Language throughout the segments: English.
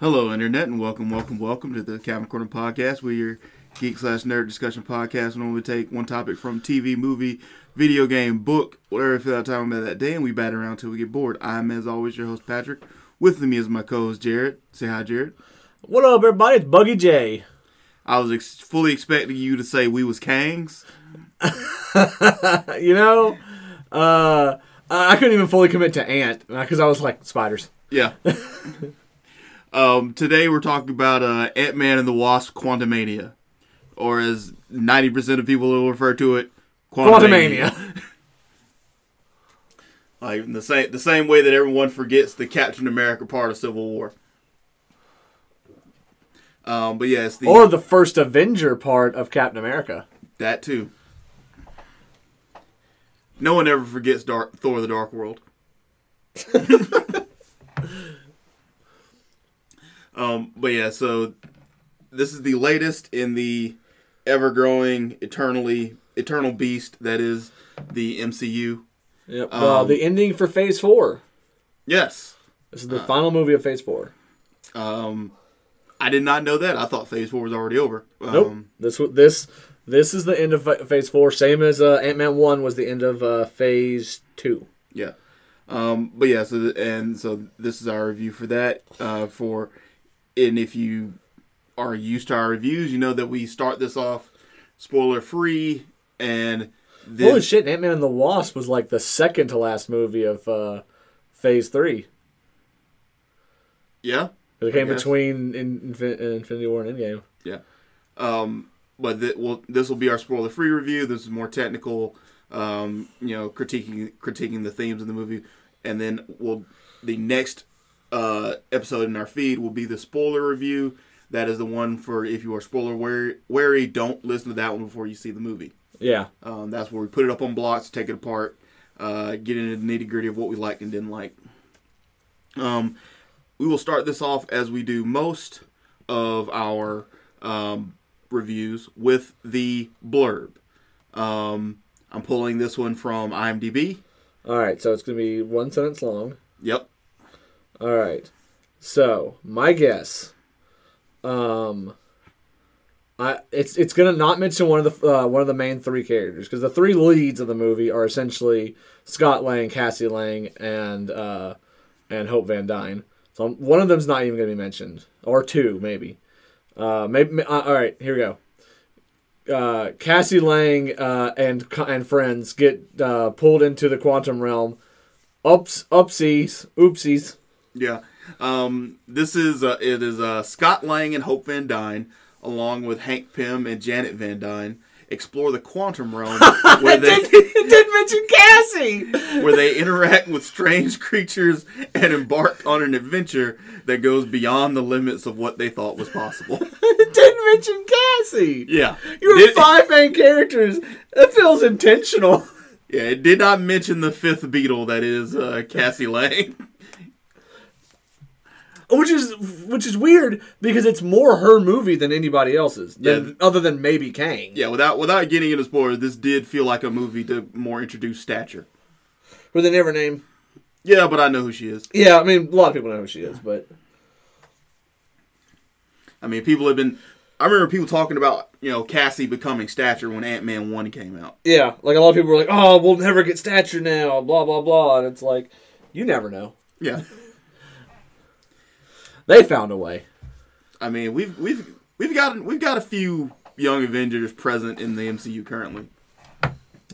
Hello, Internet, and welcome, welcome, welcome to the Cavern Corner Podcast. We're your geek slash nerd discussion podcast. We normally take one topic from TV, movie, video game, book, whatever we feel like talking about that day, and we bat around until we get bored. I'm, as always, your host, Patrick. With me is my co host, Jared. Say hi, Jared. What up, everybody? It's Buggy J. I was ex- fully expecting you to say we was Kangs. you know, uh, I couldn't even fully commit to Ant because I was like spiders. Yeah. um, today we're talking about uh, Ant Man and the Wasp Quantumania, or as 90% of people will refer to it, Quantumania. like in the same the same way that everyone forgets the Captain America part of Civil War. Um, but yes, the, or the first Avenger part of Captain America. that too. No one ever forgets Dark Thor: The Dark World. um, but yeah, so this is the latest in the ever-growing, eternally eternal beast that is the MCU. Yep. uh, Um, the ending for Phase Four. Yes. This is the final movie of Phase Four. Um, I did not know that. I thought Phase Four was already over. Um, Nope. This w- this this is the end of Phase Four. Same as uh, Ant Man One was the end of uh, Phase Two. Yeah. Um, but yeah, so th- and so this is our review for that. Uh, for and if you are used to our reviews, you know that we start this off spoiler free, and then Holy shit! Ant Man and the Wasp was like the second to last movie of uh, Phase Three. yeah, It came between in, Infin- Infinity War and Endgame. yeah. Um, but th- well, this will be our spoiler free review. This is more technical. Um, you know, critiquing critiquing the themes of the movie, and then we'll the next uh, episode in our feed will be the spoiler review. That is the one for if you are spoiler wary, wary don't listen to that one before you see the movie. Yeah. Um, that's where we put it up on blocks, take it apart, uh, get into the nitty gritty of what we liked and didn't like. Um, we will start this off as we do most of our um, reviews with the blurb. Um, I'm pulling this one from IMDb. All right, so it's gonna be one sentence long. Yep. All right, so my guess, um, I it's it's gonna not mention one of the uh, one of the main three characters because the three leads of the movie are essentially Scott Lang, Cassie Lang, and uh, and Hope Van Dyne. So one of them's not even gonna be mentioned, or two maybe. Uh, maybe uh, all right, here we go. Uh, Cassie Lang uh, and and friends get uh, pulled into the quantum realm. Ups, upsies, oopsies. Yeah. Um, this is uh, it is Scott Lang and Hope Van Dyne, along with Hank Pym and Janet Van Dyne, explore the quantum realm where they it did mention Cassie. where they interact with strange creatures and embark on an adventure that goes beyond the limits of what they thought was possible. It didn't mention Cassie. Yeah. You have Did- five main characters. That feels intentional. Yeah, it did not mention the fifth beetle that is uh, Cassie Lang. Which is which is weird because it's more her movie than anybody else's. Than, Yeah. Other than maybe Kang. Yeah, without without getting into spoilers, this did feel like a movie to more introduce Stature. Who they never name. Yeah, but I know who she is. Yeah, I mean a lot of people know who she is, but I mean, people have been. I remember people talking about you know Cassie becoming Stature when Ant Man one came out. yeah, like a lot of people were like, "Oh, we'll never get stature now," blah blah blah, and it's like, you never know. Yeah, They found a way. I mean we've we've we've got we've got a few young Avengers present in the MCU currently.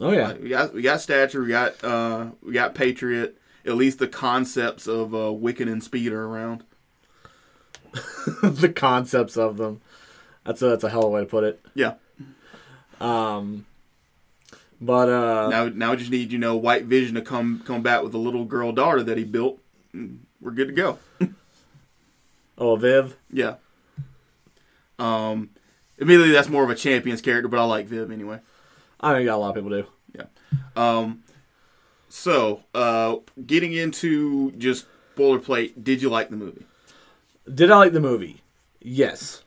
Oh yeah, We got we got Stature, we got uh we got Patriot. At least the concepts of uh, Wiccan and Speed are around. the concepts of them. That's a that's a hell of a way to put it. Yeah. Um, but uh, Now now we just need you know White Vision to come come back with a little girl daughter that he built. We're good to go. oh Viv, Yeah. Um, admittedly that's more of a champions character, but I like Viv anyway. I think a lot of people do. Yeah. Um, so uh, getting into just boilerplate, did you like the movie? Did I like the movie? Yes.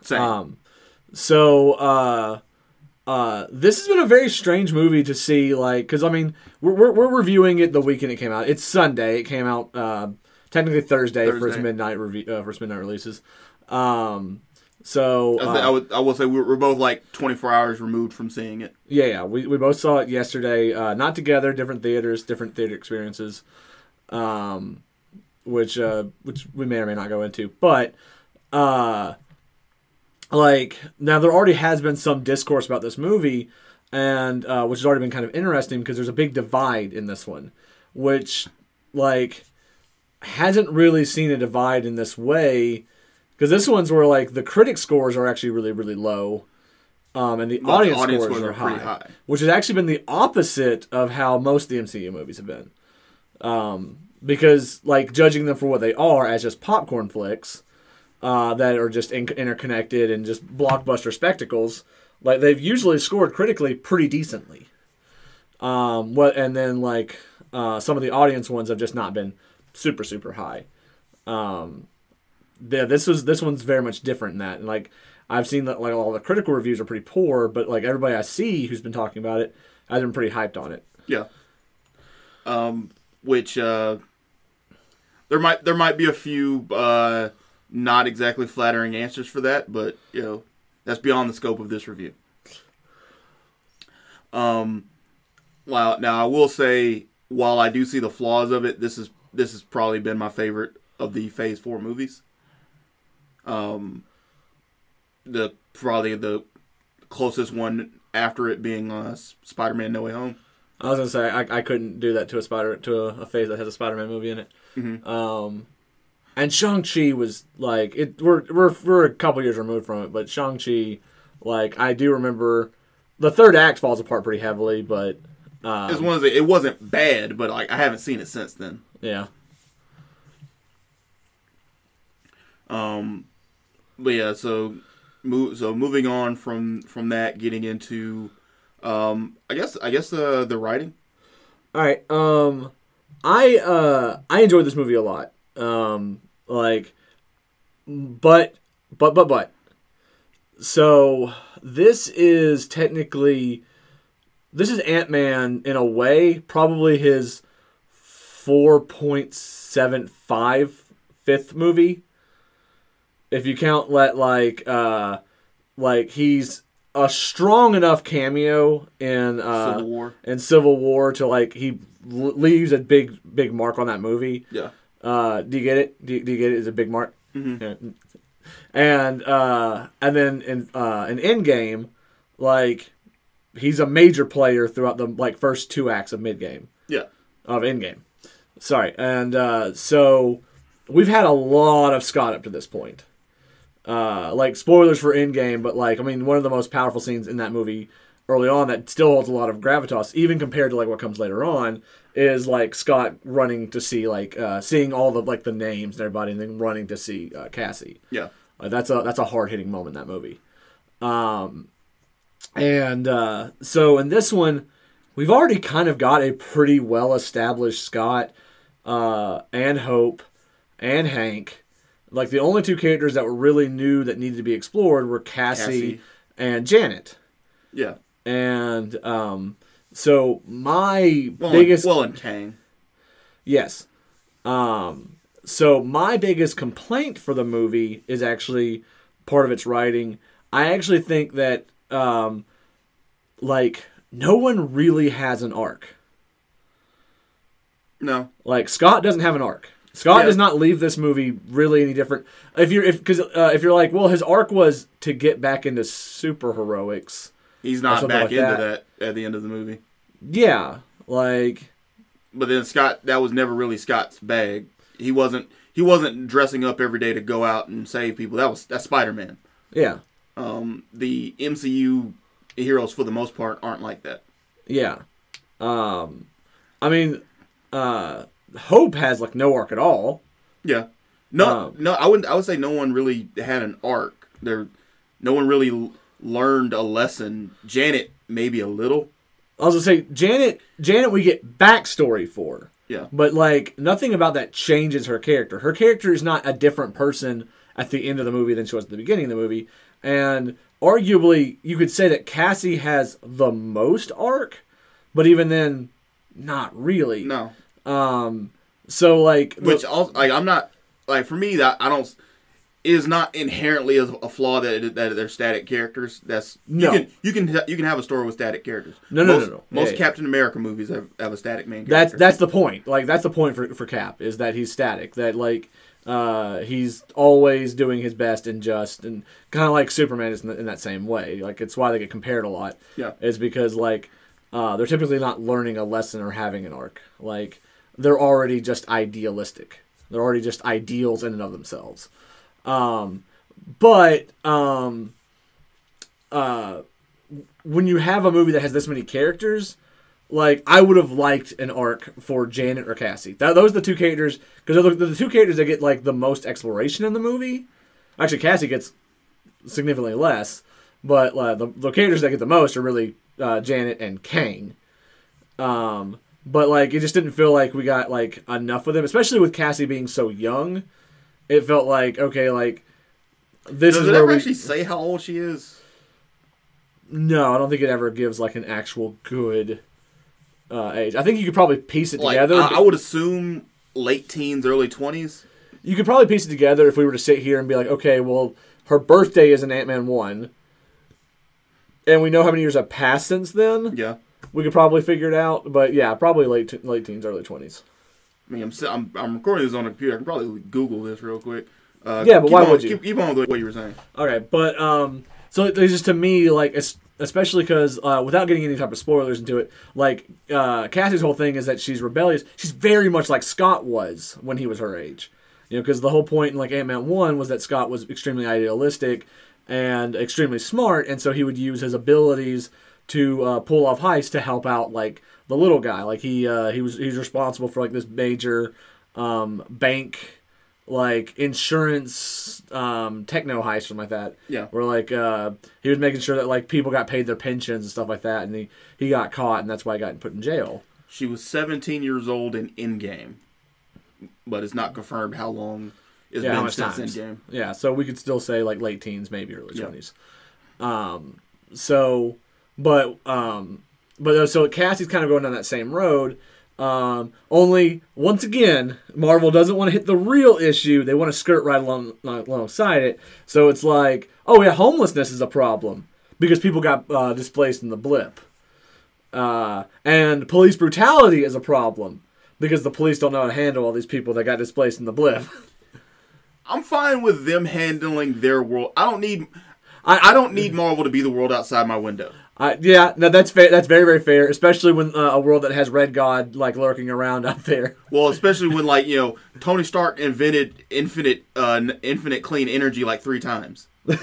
Same. Um, so uh, uh, this has been a very strange movie to see, like, because I mean, we're, we're, we're reviewing it the weekend it came out. It's Sunday. It came out uh, technically Thursday, for its midnight review, uh, midnight releases. Um, so I, uh, I would I will say we're, we're both like 24 hours removed from seeing it. yeah, yeah, we, we both saw it yesterday. Uh, not together, different theaters, different theater experiences, um, which uh, which we may or may not go into. But uh, like now, there already has been some discourse about this movie, and uh, which has already been kind of interesting because there's a big divide in this one, which like hasn't really seen a divide in this way. Because this one's where like the critic scores are actually really really low, um, and the the audience, audience scores, scores are are high, high. which has actually been the opposite of how most of the MCU movies have been. Um, because like judging them for what they are as just popcorn flicks uh, that are just in- interconnected and just blockbuster spectacles, like they've usually scored critically pretty decently. Um, what and then like uh, some of the audience ones have just not been super super high. Um, yeah, this was this one's very much different than that. And like I've seen that like all the critical reviews are pretty poor, but like everybody I see who's been talking about it has been pretty hyped on it. Yeah. Um, which uh, there might there might be a few uh, not exactly flattering answers for that, but you know that's beyond the scope of this review. Um, well, now I will say, while I do see the flaws of it, this is this has probably been my favorite of the Phase Four movies. Um, the probably the closest one after it being uh, Spider-Man: No Way Home. I was gonna say I, I couldn't do that to a spider to a, a phase that has a Spider-Man movie in it. Mhm. Um, and Shang Chi was like it. We're we're we're a couple years removed from it, but Shang Chi, like I do remember, the third act falls apart pretty heavily, but um, It's one of the, it wasn't bad, but like I haven't seen it since then. yeah, Um, but yeah, so move so moving on from from that, getting into, um, I guess I guess the the writing. All right. Um, I uh I enjoyed this movie a lot. Um, like, but but but but. So this is technically, this is Ant Man in a way, probably his four point seven five fifth movie. If you count let like uh like he's a strong enough cameo in uh Civil War. in Civil War to like he leaves a big big mark on that movie. Yeah. Uh, do you get it? Do you, do you get it? Is a big mark? Mhm. Yeah. And uh, and then in uh, in Endgame, like he's a major player throughout the like first two acts of Midgame Yeah. of Endgame. Sorry, and uh, so we've had a lot of Scott up to this point. Uh, like spoilers for Endgame, but like I mean, one of the most powerful scenes in that movie early on that still holds a lot of gravitas, even compared to like what comes later on, is like Scott running to see like uh, seeing all the like the names and everybody, and then running to see uh, Cassie. Yeah. Uh, that's a that's a hard hitting moment in that movie. Um, and uh, so in this one, we've already kind of got a pretty well established Scott uh, and Hope and Hank. Like the only two characters that were really new that needed to be explored were Cassie, Cassie. and Janet. Yeah. And um, so my Well, biggest well, and Kang. Yes. Um, so my biggest complaint for the movie is actually part of its writing. I actually think that um, like no one really has an arc. No. Like Scott doesn't have an arc. Scott Yeah. does not leave this movie really any different. If you're if because uh, if you're like, well, his arc was to get back into super heroics. He's not back like into that. that. at the end of the movie. Yeah, like But then Scott, that was never really Scott's bag. He wasn't. He wasn't dressing up every day to go out and save people. That was that's Spider Man. yeah, Um, the MCU heroes, for the most part, aren't like that. Yeah. Um I mean uh Hope has like no arc at all. Yeah. No, Um, no, I wouldn't. I would say no one really had an arc. There, no one really l- learned a lesson. Janet, maybe a little. I was gonna say Janet Janet we get backstory for. Yeah. But like nothing about that changes her character. Her character is not a different person at the end of the movie than she was at the beginning of the movie. And arguably you could say that Cassie has the most arc, but even then, not really. No, Um, so like, the- which also like I'm not like for me that I don't is not inherently a, a flaw that that they're static characters. That's No. you can you can you can have a story with static characters. No, no, most, no, no. Most Yeah, yeah. Captain America movies have, have a static main that's character. that's the point. Like that's the point for for Cap is that he's static. That like. Uh, he's always doing his best and just and kind of like Superman is in, in that same way. Like it's why they get compared a lot. Yeah. is because like uh, they're typically not learning a lesson or having an arc. Like they're already just idealistic. They're already just ideals in and of themselves. Um, but um, uh, when you have a movie that has this many characters, like I would have liked an arc for Janet or Cassie. That, those are the two characters because they're, the- the two characters that get like the most exploration in the movie. Actually, Cassie gets significantly less, but uh, the, the characters that get the most are really uh, Janet and Kang. Um, but like it just didn't feel like we got like enough of them, especially with Cassie being so young. It felt like okay, like this Does is it where ever we. actually say how old she is? No, I don't think it ever gives like an actual good uh, age. I think you could probably piece it Like together. I, I would assume late teens, early twenties. you could probably piece it together if we were to sit here and be like, okay, well, her birthday is in Ant Man one, and we know how many years have passed since then. Yeah. We could probably figure it out. But yeah, probably late t- late teens, early twenties. I mean, I'm, I'm I'm recording this on a computer. I can probably Google this real quick. Uh, Yeah, but why on, would you? Keep, keep on with what you were saying. Okay, but um, so there's just to me like, es- especially because uh, without getting any type of spoilers into it, like uh, Cassie's whole thing is that she's rebellious. She's very much like Scott was when he was her age, you know, because the whole point in like Ant Man one was that Scott was extremely idealistic and extremely smart, and so he would use his abilities to uh, pull off heists to help out like the little guy. Like he uh, he was he's responsible for like this major um, bank like insurance um techno heist or something like that. Yeah. Where like uh he was making sure that like people got paid their pensions and stuff like that and he he got caught and that's why he got put in jail. She was 17 years old in Endgame, but it's not confirmed how long it's Yeah, been since times? Endgame. Yeah, so we could still say like late teens, maybe early twenties. Um so but um but uh, so Cassie's kind of going down that same road. Um, only once again, Marvel doesn't want to hit the real issue. They want to skirt right along alongside it. So it's like, oh yeah, homelessness is a problem because people got uh, displaced in the blip, uh, and police brutality is a problem because the police don't know how to handle all these people that got displaced in the blip. I'm fine with them handling their world. I don't need. I- I, don't need Marvel to be the world outside my window. I, yeah, no, that's fair. That's very, very fair, especially when uh, a world that has Red God like lurking around out there. Well, especially when like you know Tony Stark invented infinite uh, n- infinite clean energy like three times. the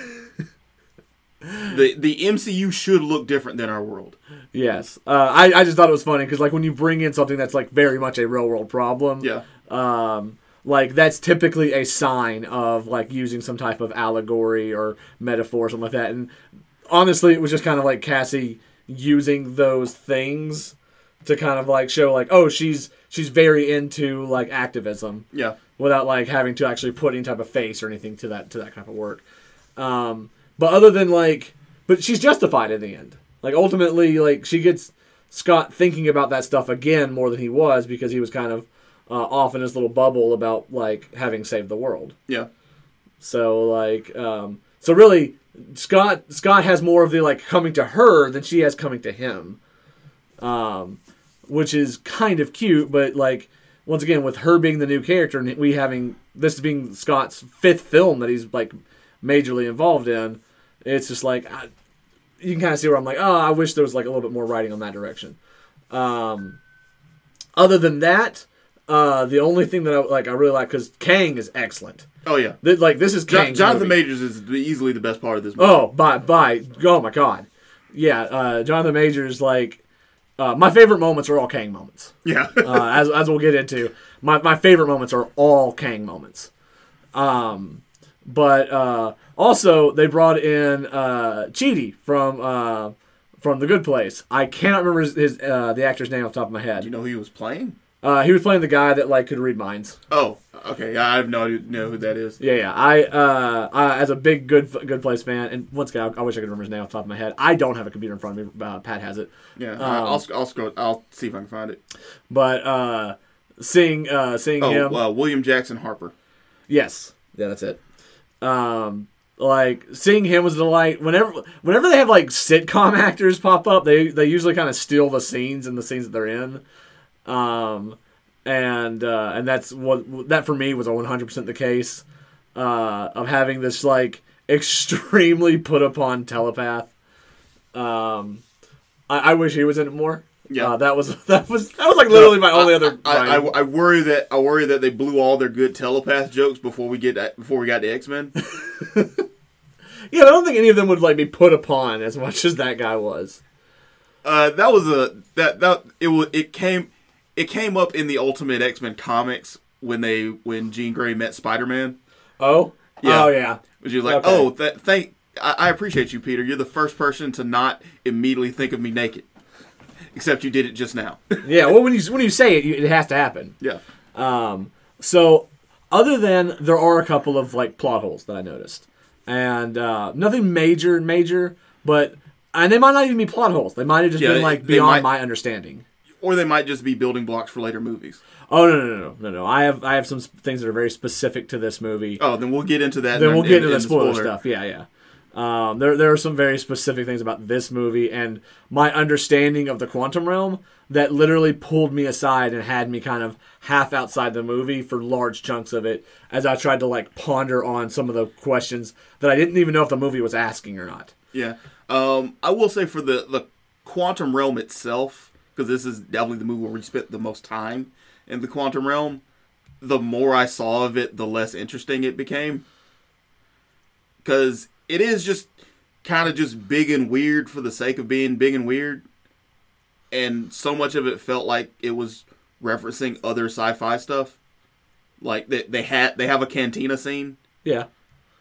the MCU should look different than our world. Yes, uh, I, I just thought it was funny because like when you bring in something that's like very much a real world problem, Yeah. um, like that's typically a sign of like using some type of allegory or metaphor or something like that. And honestly, it was just kind of like Cassie using those things to kind of like show like oh she's she's very into like activism Yeah. without like having to actually put any type of face or anything to that to that kind of work. Um, but other than like, but she's justified in the end. Like ultimately, like she gets Scott thinking about that stuff again more than he was because he was kind of uh, off in his little bubble about like having saved the world. Yeah. So like, um, so really, Scott Scott has more of the like coming to her than she has coming to him, um, which is kind of cute. But like once again, with her being the new character and we having this being Scott's fifth film that he's like majorly involved in, it's just like I, you can kind of see where I'm like, oh, I wish there was like a little bit more writing on that direction. Um, other than that, uh, the only thing that I like I really like because Kang is excellent. Oh yeah. Th- Like this is Jo- Kang's Jonathan movie. Majors is the- easily the best part of this movie. Oh, by by, oh my god, yeah. Uh, Jonathan Majors like uh, my favorite moments are all Kang moments. Yeah. Uh, as as we'll get into, my my favorite moments are all Kang moments. Um, but uh, also they brought in uh, Chidi from uh, from The Good Place. I cannot remember his, his uh, the actor's name off the top of my head. Do you know who he was playing? Uh, he was playing the guy that like could read minds. Oh, okay. I have no idea know who that is. Yeah, yeah. I, uh, I as a big good good place fan, and once again, I, I wish I could remember his name off the top of my head. I don't have a computer in front of me. Uh, Pat has it. Yeah, Um, I'll I'll scroll. I'll see if I can find it. But uh, seeing uh, seeing Oh, him, uh, William Jackson Harper. yes, yeah, that's it. Um, like seeing him was a delight. Whenever whenever they have like sitcom actors pop up, they they usually kind of steal the scenes and the scenes that they're in. Um, and uh, and that's what that for me was a one hundred percent the case. Uh, of having this like extremely put upon telepath. Um, I, I wish he was in it more. Yeah. Uh, that was that was that was like literally my only other. I, I. I worry that I worry that they blew all their good telepath jokes before we get before we got to X Men. Yeah, I don't think any of them would like be put upon as much as that guy was. Uh, that was a that that it was it came it came up in the Ultimate X Men comics when they when Jean Grey met Spider Man. Oh, Yeah. oh yeah, Was you like, Okay. oh, th- thank I, I appreciate you, Peter. You're the first person to not immediately think of me naked, except you did it just now. yeah. Well, when you when you say it, you, it has to happen. yeah. Um, so other than there are a couple of like plot holes that I noticed, and uh, nothing major, major, but and they might not even be plot holes. They might have just Yeah, been like beyond might- my understanding. Or they might just be building blocks for later movies. Oh no no no no no! I have I have some things that are very specific to this movie. Oh, then we'll get into that. then in- we'll get in- into in the spoiler, stuff. Yeah, yeah. Um, there, there are some very specific things about this movie and my understanding of the quantum realm that literally pulled me aside and had me kind of half outside the movie for large chunks of it as I tried to like ponder on some of the questions that I didn't even know if the movie was asking or not. Yeah. Um, I will say for the the quantum realm itself, because this is definitely the movie where we spent the most time in the quantum realm. The more I saw of it, the less interesting it became. Because it is just kind of just big and weird for the sake of being big and weird, and so much of it felt like it was referencing other sci-fi stuff. Like they they had they have a cantina scene Yeah.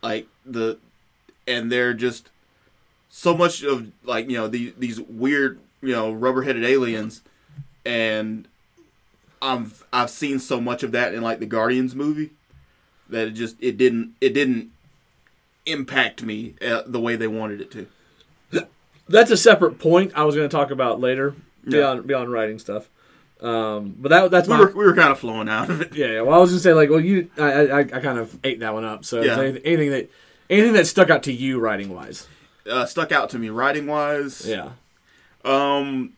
like the and they're just so much of like you know the, these weird you know rubber-headed aliens and I've I've seen so much of that in like the Guardians movie that it just it didn't it didn't impact me uh, the way they wanted it to. That's a separate point I was going to talk about later Yeah. beyond beyond writing stuff. Um, but that that's We my were we were kind of flowing out of it. Yeah. Well, I was gonna say like, well, you, I, I, I kind of ate that one up. So, Yeah. anything, anything that, anything that stuck out to you writing wise? Uh, stuck out to me writing wise. Yeah. Um,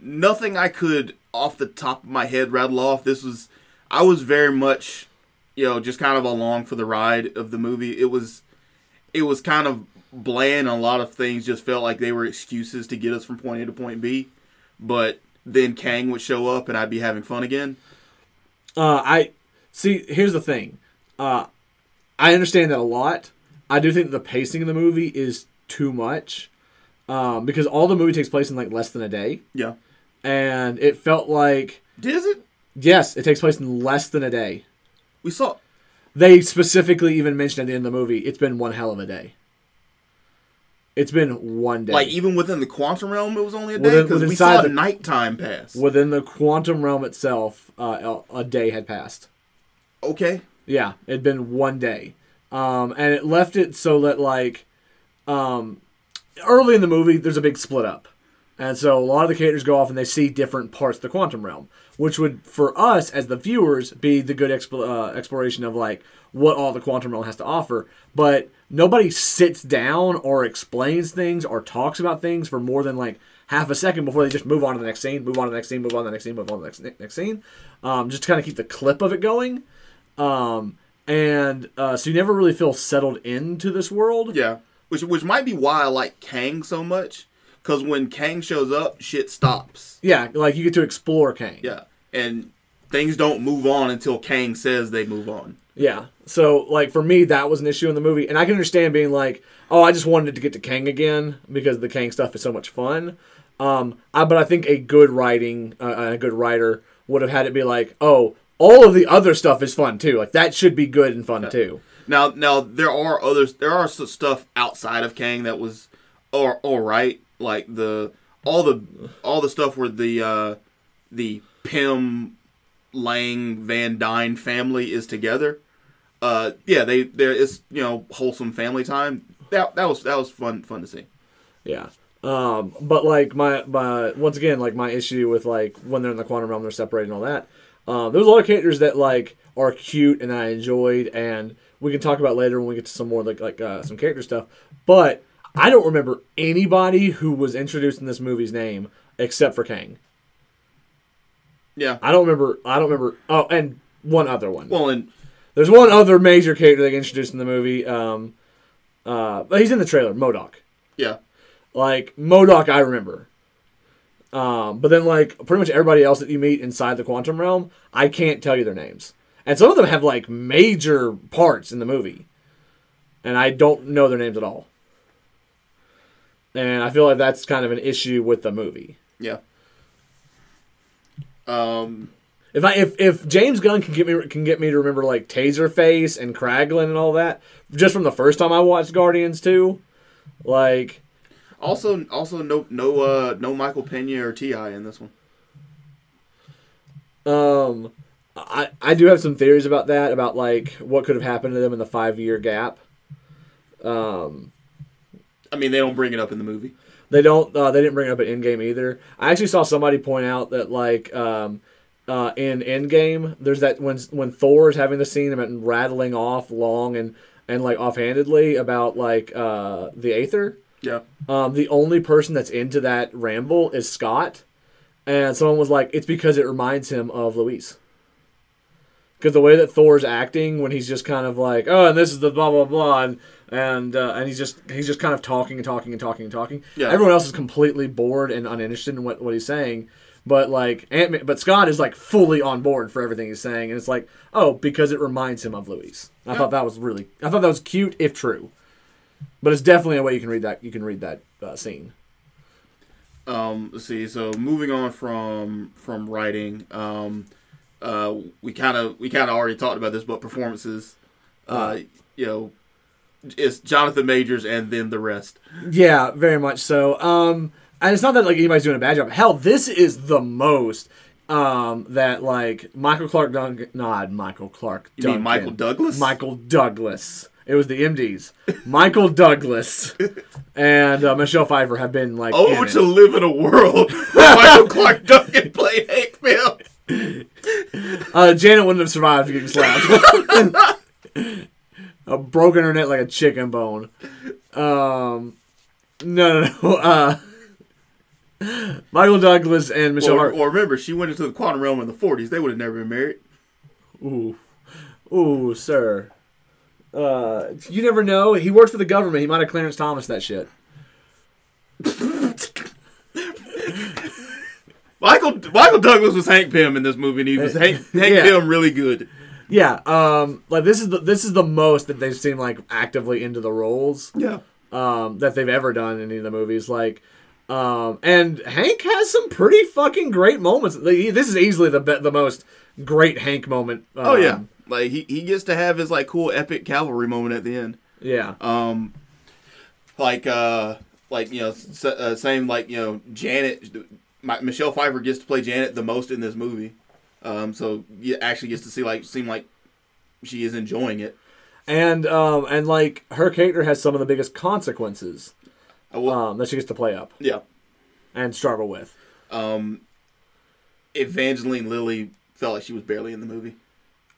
nothing I could off the top of my head rattle off. This was, I was very much, you know, just kind of along for the ride of the movie. It was, it was kind of bland. and A lot of things just felt like they were excuses to get us from point A to point B. But then Kang would show up, and I'd be having fun again. Uh, I see. Here's the thing. Uh, I understand that a lot. I do think the pacing of the movie is too much, um, because all the movie takes place in like less than a day, Yeah. and it felt like Does it? yes, it takes place in less than a day. We saw. They specifically even mentioned at the end of the movie, it's been one hell of a day. It's been one day. Like even within the quantum realm, it was only a day because we saw the- nighttime pass. Within the quantum realm itself, uh, a a day had passed. Okay. Yeah, it'd been one day, um, and it left it so that like, um, early in the movie, there's a big split up, and so a lot of the characters go off and they see different parts of the quantum realm, which would for us as the viewers be the good expl- uh, exploration of like what all the quantum realm has to offer. But nobody sits down or explains things or talks about things for more than like half a second before they just move on to the next scene, move on to the next scene, move on to the next scene, move on to the next next scene, um, just to kind of keep the clip of it going. Um, and uh, so you never really feel settled into this world. Yeah, which which might be why I like Kang so much. Because when Kang shows up, shit stops. Yeah, like you get to explore Kang. Yeah, and things don't move on until Kang says they move on. Yeah. So like for me, that was an issue in the movie, and I can understand being like, oh, I just wanted to get to Kang again because the Kang stuff is so much fun. Um, I, but I think a good writing, uh, a good writer would have had it be like, oh, all of the other stuff is fun too. Like that should be good and fun too. Now, now there are others. There are stuff outside of Kang that was, all, all right. Like the all the all the stuff where the uh, the Pym Lang Van Dyne family is together. Uh, yeah, they there is you know wholesome family time. That that was that was fun fun to see. Yeah. Um, but like my my once again like my issue with like when they're in the quantum realm they're separated and all that. Um, there's a lot of characters that like are cute and I enjoyed and we can talk about later when we get to some more like like uh, some character stuff. But I don't remember anybody who was introduced in this movie's name except for Kang. Yeah. I don't remember. I don't remember. Oh, and one other one. Well, and There's one other major character they introduced in the movie. Um, uh, but he's in the trailer. MODOK. yeah, Like MODOK, I remember. Um, but then like pretty much everybody else that you meet inside the quantum realm, I can't tell you their names. And some of them have like major parts in the movie, and I don't know their names at all. And I feel like that's kind of an issue with the movie. yeah. Um, If I if, if James Gunn can get me can get me to remember like Taserface and Kraglin and all that just from the first time I watched Guardians 2, like also, also no no uh no Michael Pena or T.I. in this one. um I I do have some theories about that about like what could have happened to them in the 5 year gap. Um I mean, they don't bring it up in the movie. They don't. Uh, they didn't bring it up at Endgame either. I actually saw somebody point out that like um, uh, in Endgame, there's that when when Thor is having the scene about rattling off long and and like offhandedly about like uh, the Aether. Yeah, Um, the only person that's into that ramble is Scott, and someone was like, "It's because it reminds him of Luis." Because the way that Thor's acting when he's just kind of like, "Oh, and this is the blah blah blah," and and uh, and he's just he's just kind of talking and talking and talking and talking. Yeah. Everyone else is completely bored and uninterested in what, what he's saying. But like Ant but Scott is like fully on board for everything he's saying, and it's like, oh, because it reminds him of Luis. I thought that was really, I thought that was cute if true. But it's definitely a way you can read that. You can read that uh, scene. Um, let's see. So moving on from from writing, um, uh, we kind of we kind of already talked about this, but performances, uh, you know, it's Jonathan Majors and then the rest. Yeah, very much so. Um, and it's not that like anybody's doing a bad job. Hell, this is the most um that like Michael Clarke Duncan, not Michael Clarke. You mean Michael Douglas? Michael Douglas. It was the MDs. Michael Douglas and uh, Michelle Pfeiffer have been like. Oh, to it. live in a world where Michael Clarke Duncan played Hank Pym. Uh, Janet wouldn't have survived getting slapped. a broken her neck like a chicken bone. Um, no, no, no. Uh, Michael Douglas and Michelle. Or, Har- or remember, she went into the quantum realm in the '40s. They would have never been married. Ooh, ooh, sir. Uh, you never know. He worked for the government. He might have Clarence Thomas that shit. Michael Michael Douglas was Hank Pym in this movie, and he was Hank, Hank Yeah. Pym really good. Yeah. Um, like this is the this is the most that they've seemed like actively into the roles. Yeah. um, that they've ever done in any of the movies. Like, um, and Hank has some pretty fucking great moments. This is easily the be- the most great Hank moment. Um, Oh yeah, like he, he gets to have his like cool epic cavalry moment at the end. yeah, Um, like uh, like you know, s- uh, same like you know, Janet, my, Michelle Pfeiffer gets to play Janet the most in this movie. Um, so you actually gets to see like seem like she is enjoying it. and um, and like her character has some of the biggest consequences well, um, that she gets to play up yeah. and struggle with. Um, Evangeline Lilly felt like she was barely in the movie.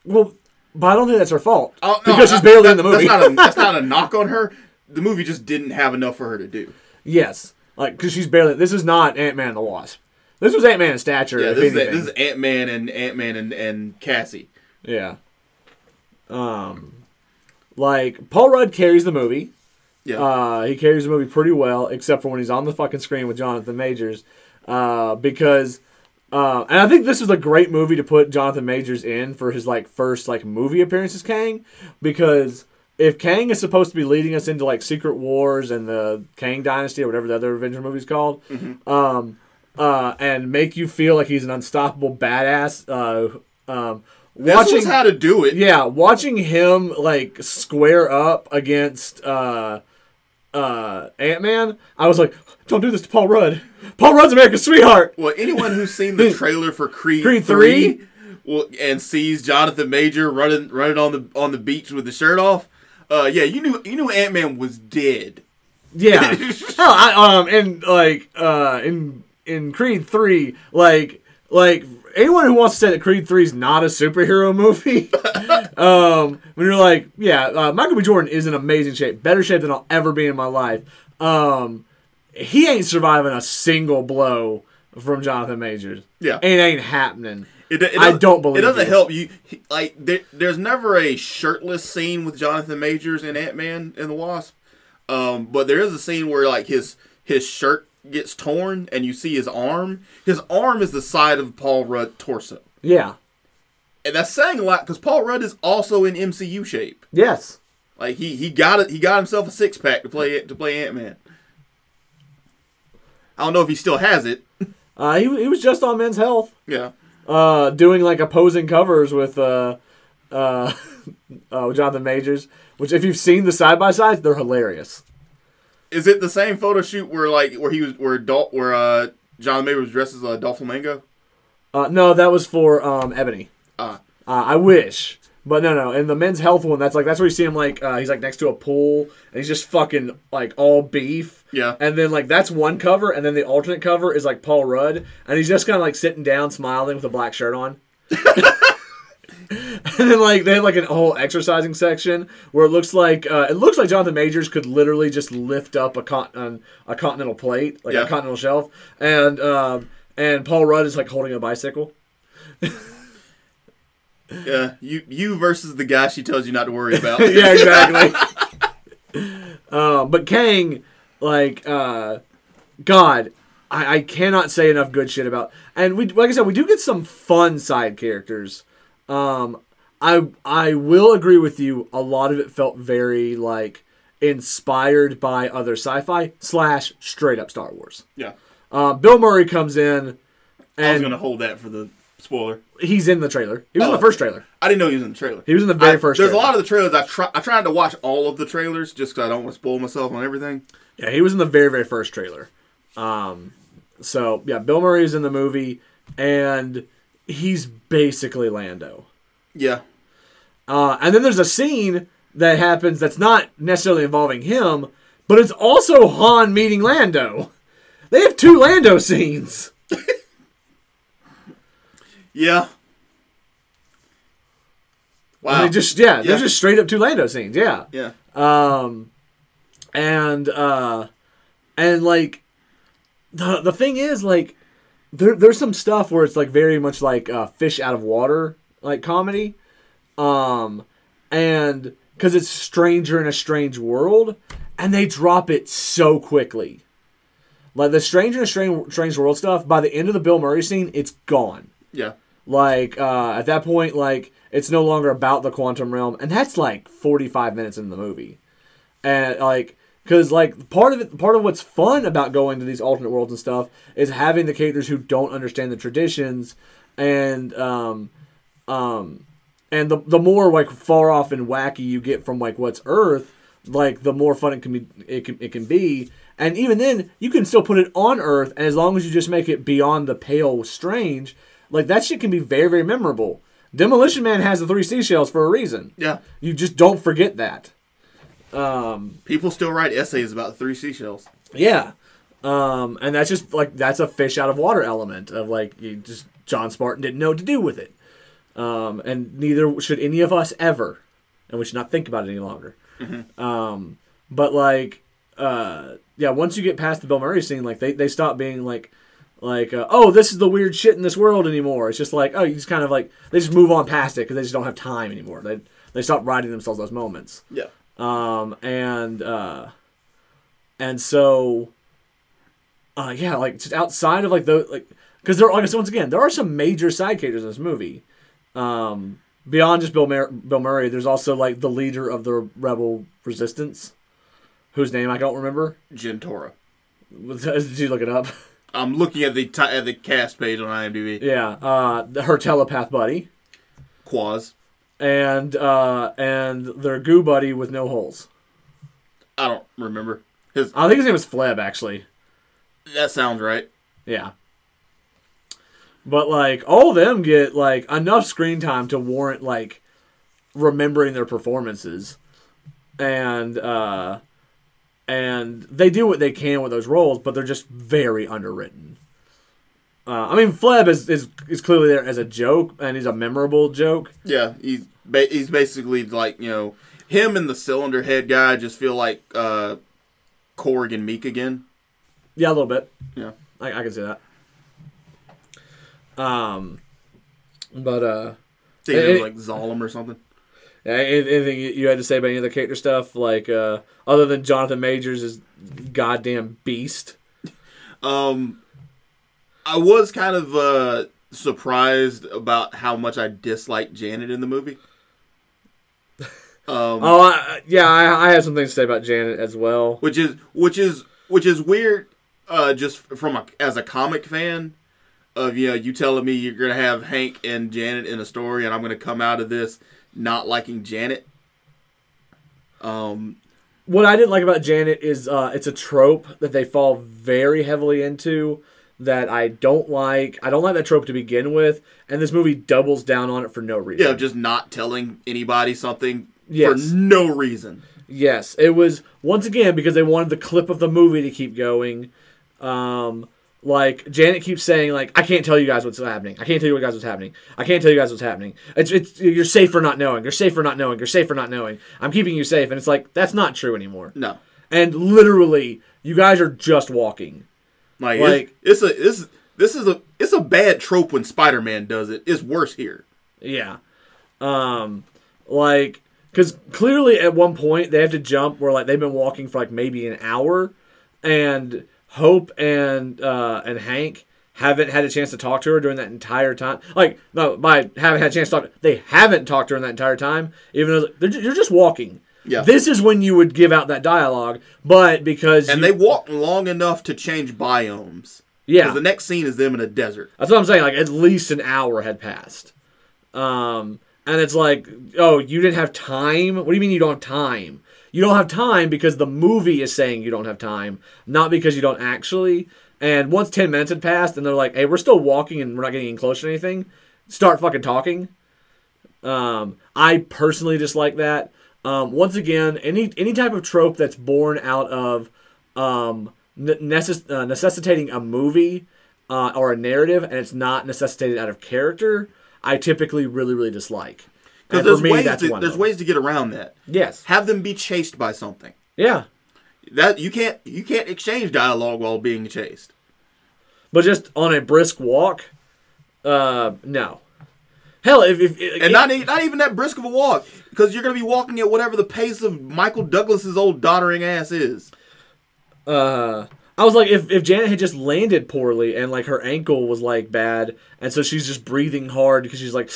Well, but I don't think that's her fault Oh, no, because she's barely that- in the movie. That's not, a, that's not a knock on her. The movie just didn't have enough for her to do. yes, like because she's barely. This is not Ant Man and the Wasp. This was Ant Man in stature. Yeah, this is, this is Ant Man and Ant Man and, and Cassie. Yeah. Um, like Paul Rudd carries the movie. Yeah, Uh, he carries the movie pretty well, except for when he's on the fucking screen with Jonathan Majors, uh, because. Uh, and I think this is a great movie to put Jonathan Majors in for his like first like movie appearance as Kang, because if Kang is supposed to be leading us into like Secret Wars and the Kang Dynasty or whatever the other Avenger movie's called, um, uh, and make you feel like he's an unstoppable badass, uh, um, this watching was how to do it. yeah, watching him like square up against uh uh Ant Man, I was like, don't do this to Paul Rudd. Paul Rudd's America's sweetheart. Well, anyone who's seen the trailer for Creed, Creed 3, well, and sees Jonathan Major running running on the on the beach with the shirt off. Uh, yeah, you knew you knew Ant Man was dead. Yeah. Hell, I, um, and like, uh, in in Creed three, like, like anyone who wants to say that Creed three is not a superhero movie, um, when you're like, yeah, uh, Michael B. Jordan is in amazing shape, better shape than I'll ever be in my life. Um, he ain't surviving a single blow from Jonathan Majors. Yeah. it ain't happening. It, it I don't believe it doesn't you. help you. he- Like there, there's never a shirtless scene with Jonathan Majors and Ant Man and the Wasp, um, but there is a scene where like his his shirt gets torn and you see his arm. His arm is the side of Paul Rudd torso, Yeah. and that's saying a lot because Paul Rudd is also in MCU shape. Yes. Like he he got it. He got himself a six pack to play to play Ant Man. I don't know if he still has it. Uh, he, he was just on Men's Health. Yeah. Uh, doing like opposing covers with uh, uh, uh, Jonathan Majors. Which, if you've seen the side by sides, they're hilarious. Is it the same photo shoot where like where he was where Dol- where uh John Mayer was dressed as a uh, Flamingo? Uh, no, that was for um, Ebony. Ah. Uh, I wish, but no, no. In the men's health one, that's like that's where you see him like uh, he's like next to a pool and he's just fucking like all beef. Yeah. And then like that's one cover, and then the alternate cover is like Paul Rudd, and he's just kind of like sitting down, smiling with a black shirt on. and then like they have like a whole exercising section where it looks like uh, it looks like Jonathan Majors could literally just lift up a con- a continental plate, like Yeah. a continental shelf, and um, and Paul Rudd is like holding a bicycle. Yeah, you you versus the guy she tells you not to worry about. yeah, exactly. um, but Kang, like, uh, God, I, I cannot say enough good shit about. And we, like I said, we do get some fun side characters. Um, I I will agree with you. A lot of it felt very like inspired by other sci-fi slash straight up Star Wars. yeah. Uh, Bill Murray comes in, And I was gonna hold that for the spoiler. he's in the trailer. He was in Oh. the first trailer. I didn't know he was in the trailer. He was in the very I- first. There's trailer. a lot of the trailers. I try. I tried to watch all of the trailers just because I don't want to spoil myself on everything. Yeah, he was in the very, very first trailer. Um, so yeah, Bill Murray's in the movie, and he's basically Lando. Yeah. Uh, and then there's a scene that happens that's not necessarily involving him, but it's also Han meeting Lando. They have two Lando scenes. Yeah. Wow. They just yeah, Yeah. they're just straight up two Lando scenes. Yeah. yeah. Um, and uh, and like the the thing is like there there's some stuff where it's like very much like uh, fish out of water like comedy, um, and because it's stranger in a strange world, and they drop it so quickly. Like the stranger in a strange strange world stuff. By the end of the Bill Murray scene, it's gone Yeah. Like uh, at that point like it's no longer about the quantum realm and that's like 45 minutes in the movie. And like because like part of it part of what's fun about going to these alternate worlds and stuff is having the characters who don't understand the traditions and um um and the, the more like far off and wacky you get from like what's earth like the more fun it can be it can, it can be. And even then you can still put it on earth and as long as you just make it beyond the pale strange like that shit can be very very memorable. Demolition man has the three seashells for a reason. Yeah. you just don't forget that. People still write essays about three seashells. yeah. Um and that's just like that's a fish out of water element of like you just john spartan didn't know what to do with it. Um and neither should any of us ever. And we should not think about it any longer. Um but like uh yeah once you get past the bill murray scene like they, they stop being like like uh, oh this is the weird shit in this world anymore it's just like oh you just kind of like they just move on past it because they just don't have time anymore they they stop writing themselves those moments Yeah. um, and uh, and so, uh, yeah, like just outside of like the like, because there, said once again, there are some major side characters in this movie. Um, beyond just Bill Mur- Bill Murray, there's also like the leader of the rebel resistance, whose name I don't remember. Jentorra. Did you look it up? I'm looking at the ti at the cast page on IMDb. yeah, uh, her telepath buddy, Quaz. and uh, and their goo buddy with no holes. I don't remember. His I think his name was Fleb, actually. that sounds right. Yeah. But like all of them get like enough screen time to warrant like remembering their performances. And uh and they do what they can with those roles, but they're just very underwritten. Uh, I mean, Fleb is, is is clearly there as a joke, and he's a memorable joke. Yeah, he's ba- he's basically like you know him and the cylinder head guy just feel like uh, Korg and Miek again. Yeah, a little bit. Yeah. I, I can see that. Um, but uh, Thinking Hey, of like Zalem or something. Anything you- you had to say about any of the character stuff, like uh, other than Jonathan Majors is goddamn beast. Um, I was kind of uh, surprised about how much I disliked Janet in the movie. Um, Oh, I, yeah, I, I have some things to say about Janet as well. which is which is which is weird. Uh, just from a as a comic fan, of you know you telling me you're gonna have Hank and Janet in a story, and I'm gonna come out of this not liking Janet. Um, What I didn't like about Janet is uh, it's a trope that they fall very heavily into that I don't like. I don't like that trope to begin with, and this movie doubles down on it for no reason. yeah, just not telling anybody something Yes. for no reason. Yes, it was once again because they wanted the clip of the movie to keep going. Um, like Janet keeps saying, like I can't tell you guys what's happening. I can't tell you guys what's happening. I can't tell you guys what's happening. It's it's you're safe for not knowing. You're safe for not knowing. You're safe for not knowing. I'm keeping you safe, and it's like that's not true anymore. No, And literally, you guys are just walking. like, Like- it's, it's a this this is a it's a bad trope when Spider Man does it. It's worse here. Yeah. Um, like, because clearly at one point they have to jump where like they've been walking for like maybe an hour, and Hope and uh, and Hank haven't had a chance to talk to her during that entire time. Like, no, by haven't had a chance to talk, they haven't talked to her in that entire time. Even though they're, you're just walking. Yeah. This is when you would give out that dialogue, but because And you- they walk long enough to change biomes. yeah, the next scene is them in a desert. That's what I'm saying. Like at least an hour had passed. Um, and it's like, oh, you didn't have time. What do you mean you don't have time? You don't have time because the movie is saying you don't have time, not because you don't actually. And once ten minutes had passed, and they're like, "Hey, we're still walking, and we're not getting any closer to anything," start fucking talking. Um, I personally dislike that. Um, once again, any any type of trope that's born out of um, necess- uh, necessitating a movie uh, or a narrative, and it's not necessitated out of character, I typically really really dislike. Because there's me, ways to, there's ways to get around that. Yes. Have them be chased by something. Yeah. That you can't you can't exchange dialogue while being chased. But just on a brisk walk, uh, no. Hell, if, if And not not even that brisk of a walk, because you're gonna be walking at whatever the pace of Michael Douglas's old doddering ass is. uh, I was like, if, if Janet had just landed poorly and like her ankle was like bad, and so she's just breathing hard because she's like,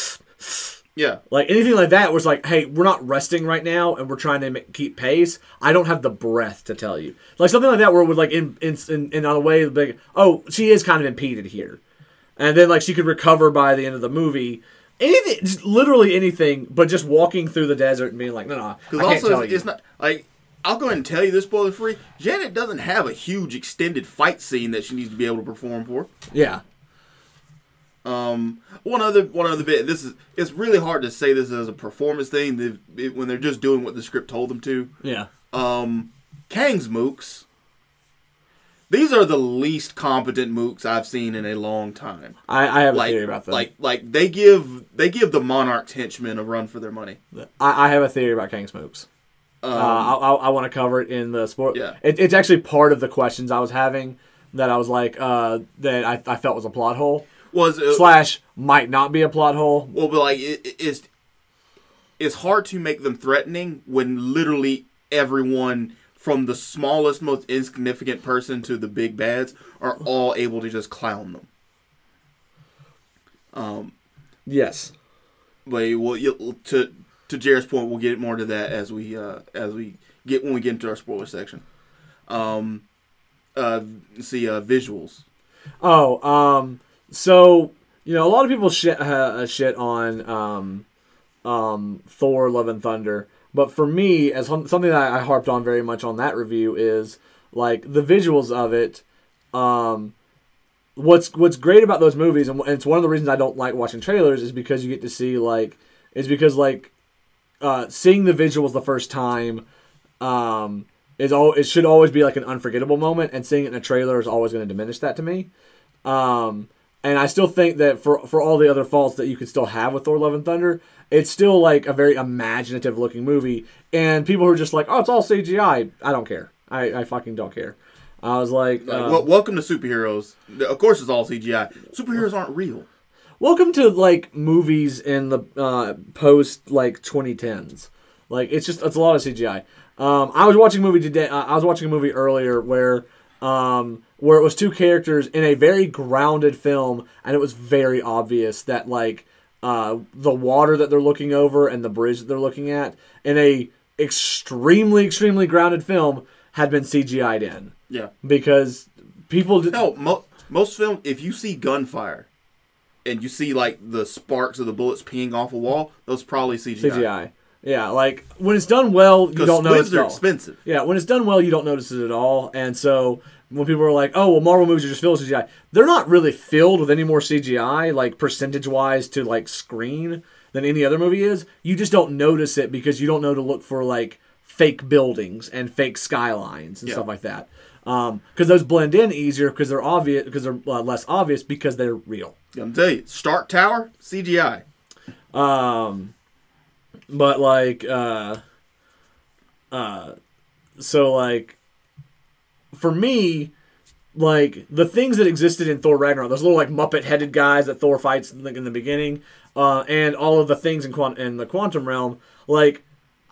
Yeah, like anything like that was like, hey, we're not resting right now and we're trying to ma- keep pace. I don't have the breath to tell you, like something like that where it would like in in in, in a way like, oh, she is kind of impeded here, and then like she could recover by the end of the movie. Anything, just literally anything, but just walking through the desert and being like, no, no, because also tell it's, you. it's not like I'll go ahead and tell you this spoiler free. Janet doesn't have a huge extended fight scene that she needs to be able to perform for. yeah, Um, one other one other bit. This is it's really hard to say this as a performance thing it- when they're just doing what the script told them to. yeah. Um, Kang's mooks. These are the least competent mooks I've seen in a long time. I, I have a theory about them. like, like they give they give the Monarch's henchmen a run for their money. I, I have a theory about Kang's mooks. Um, uh, I, I, I want to cover it in the sport. Yeah. It, it's actually part of the questions I was having that I was like uh, that I, I felt was a plot hole was uh, slash might not be a plot hole. well, but like it, it- it's it's hard to make them threatening when literally everyone from the smallest, most insignificant person to the big bads are all able to just clown them. Um, Yes. but well, you, to to Jared's point, we'll get more to that as we uh, as we get when we get into our spoiler section. Um, uh, see uh, visuals. Oh, um, so you know a lot of people shit uh, shit on um, um, Thor: Love and Thunder, but for me, as something that I harped on very much on that review is like the visuals of it. Um, what's what's great about those movies, and it's one of the reasons I don't like watching trailers, is because you get to see like, is because like, uh, seeing the visuals the first time, um, is all it should always be like an unforgettable moment, and seeing it in a trailer is always going to diminish that to me. Um, and I still think that for for all the other faults that you could still have with Thor: Love and Thunder, it's still like a very imaginative looking movie. And people who are just like, oh, it's all CGI. I don't care. I, I fucking don't care. I was like, Like, uh, wel- welcome to superheroes. Of course, it's all CGI. Superheroes aren't real. welcome to like movies in the uh, post like 2010s. Like it's just it's a lot of CGI. Um, I was watching a movie today. Uh, I was watching a movie earlier where um, where it was two characters in a very grounded film, and it was very obvious that like uh, the water that they're looking over and the bridge that they're looking at in a extremely extremely grounded film had been CGI'd in Yeah. because people did, No, mo- most film, if you see gunfire and you see like the sparks of the bullets peeing off a wall, those probably CGI. CGI. Yeah, like when it's done well, you don't notice squids it are expensive. Yeah, when it's done well, you don't notice it at all. And so when people are like, "Oh, well, Marvel movies are just filled with CGI," they're not really filled with any more CGI, like percentage wise to like screen than any other movie is. You just don't notice it because you don't know to look for like fake buildings and fake skylines and Yeah. stuff like that. Because those blend in easier because they're obvious because they're uh, less obvious because they're real. I'm tell you, Stark Tower, CGI. Um, but like, uh, uh, so like, for me, like the things that existed in Thor Ragnarok, those little like Muppet headed guys that Thor fights in the, in the beginning, uh, and all of the things in quant- in the quantum realm, like.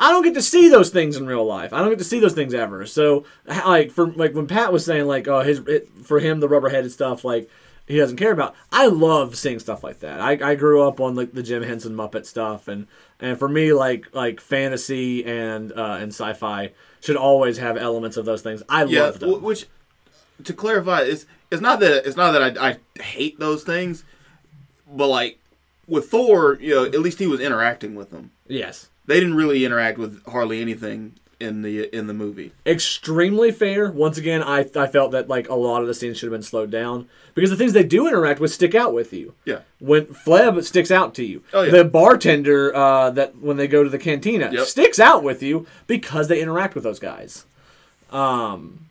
I don't get to see those things in real life. I don't get to see those things ever. So, like for like when Pat was saying like, oh, his it, for him the rubber headed stuff like he doesn't care about. I love seeing stuff like that. I, I grew up on like the Jim Henson Muppet stuff, and and for me like like fantasy and uh, and sci-fi should always have elements of those things. I Yeah, love them. w- which to clarify, it's it's not that it's not that I, I hate those things, but like with Thor, you know, at least he was interacting with them. yes, They didn't really interact with hardly anything in the in the movie. extremely fair. Once again, I I felt that like a lot of the scenes should have been slowed down because the things they do interact with stick out with you. Yeah, when Veb sticks out to you. Oh, yeah. The bartender uh, that when they go to the cantina Yep. sticks out with you because they interact with those guys. Um,